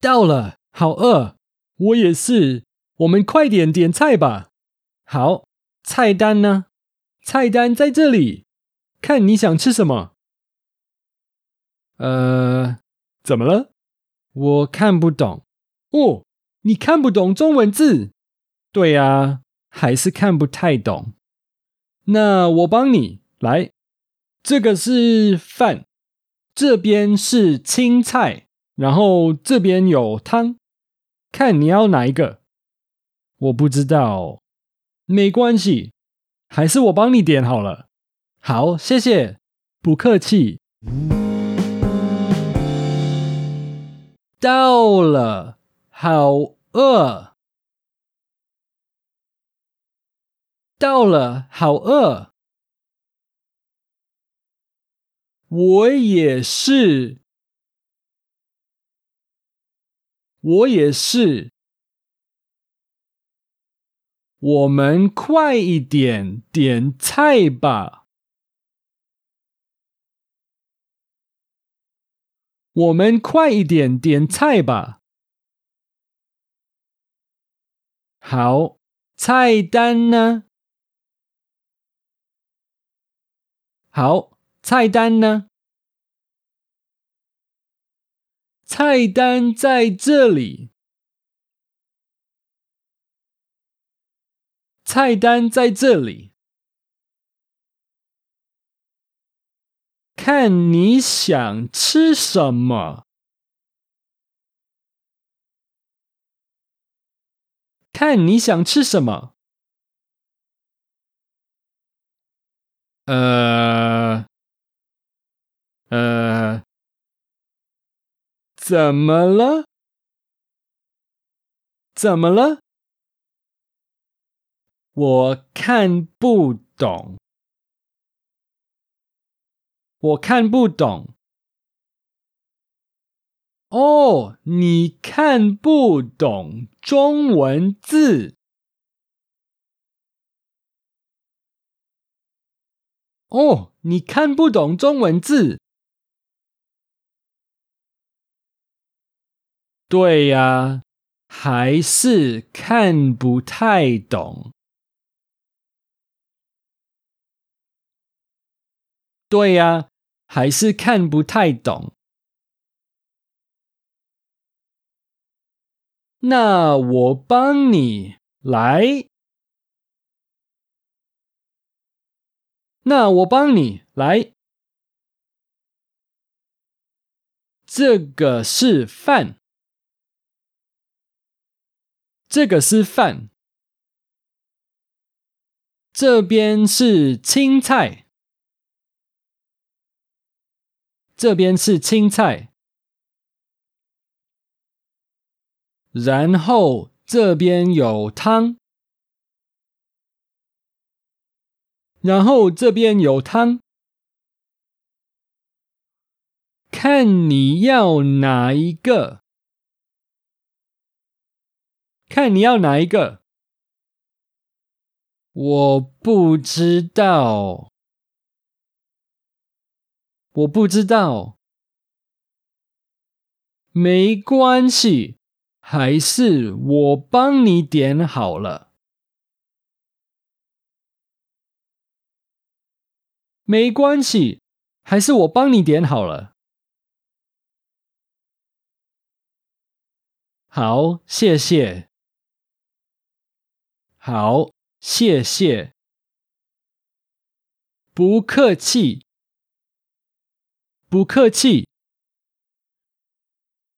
到了，好饿，我也是。我们快点点菜吧。好，菜单呢？菜单在这里，看你想吃什么。呃，怎么了？我看不懂。哦，你看不懂中文字？对呀，还是看不太懂。那我帮你来。这个是饭，这边是青菜，然后这边有汤，看你要哪一个。我不知道，没关系，还是我帮你点好了。好，谢谢，不客气。到了，好饿。到了，好饿。我也是，我也是。我们快一点点菜吧！我们快一点点菜吧！好，菜单呢？好，菜单呢？菜单在这里。菜单在这里，看你想吃什么。看你想吃什么。呃，呃，怎么了？怎么了？我看不懂，我看不懂。哦，你看不懂中文字？哦，你看不懂中文字？对呀，还是看不太懂。对呀，还是看不太懂。那我帮你来。那我帮你来。这个是饭。这个是饭。这边是青菜。这边是青菜，然后这边有汤，然后这边有汤，看你要哪一个？看你要哪一个？我不知道。我不知道，没关系，还是我帮你点好了。没关系，还是我帮你点好了。好，谢谢。好，谢谢。不客气。不客气。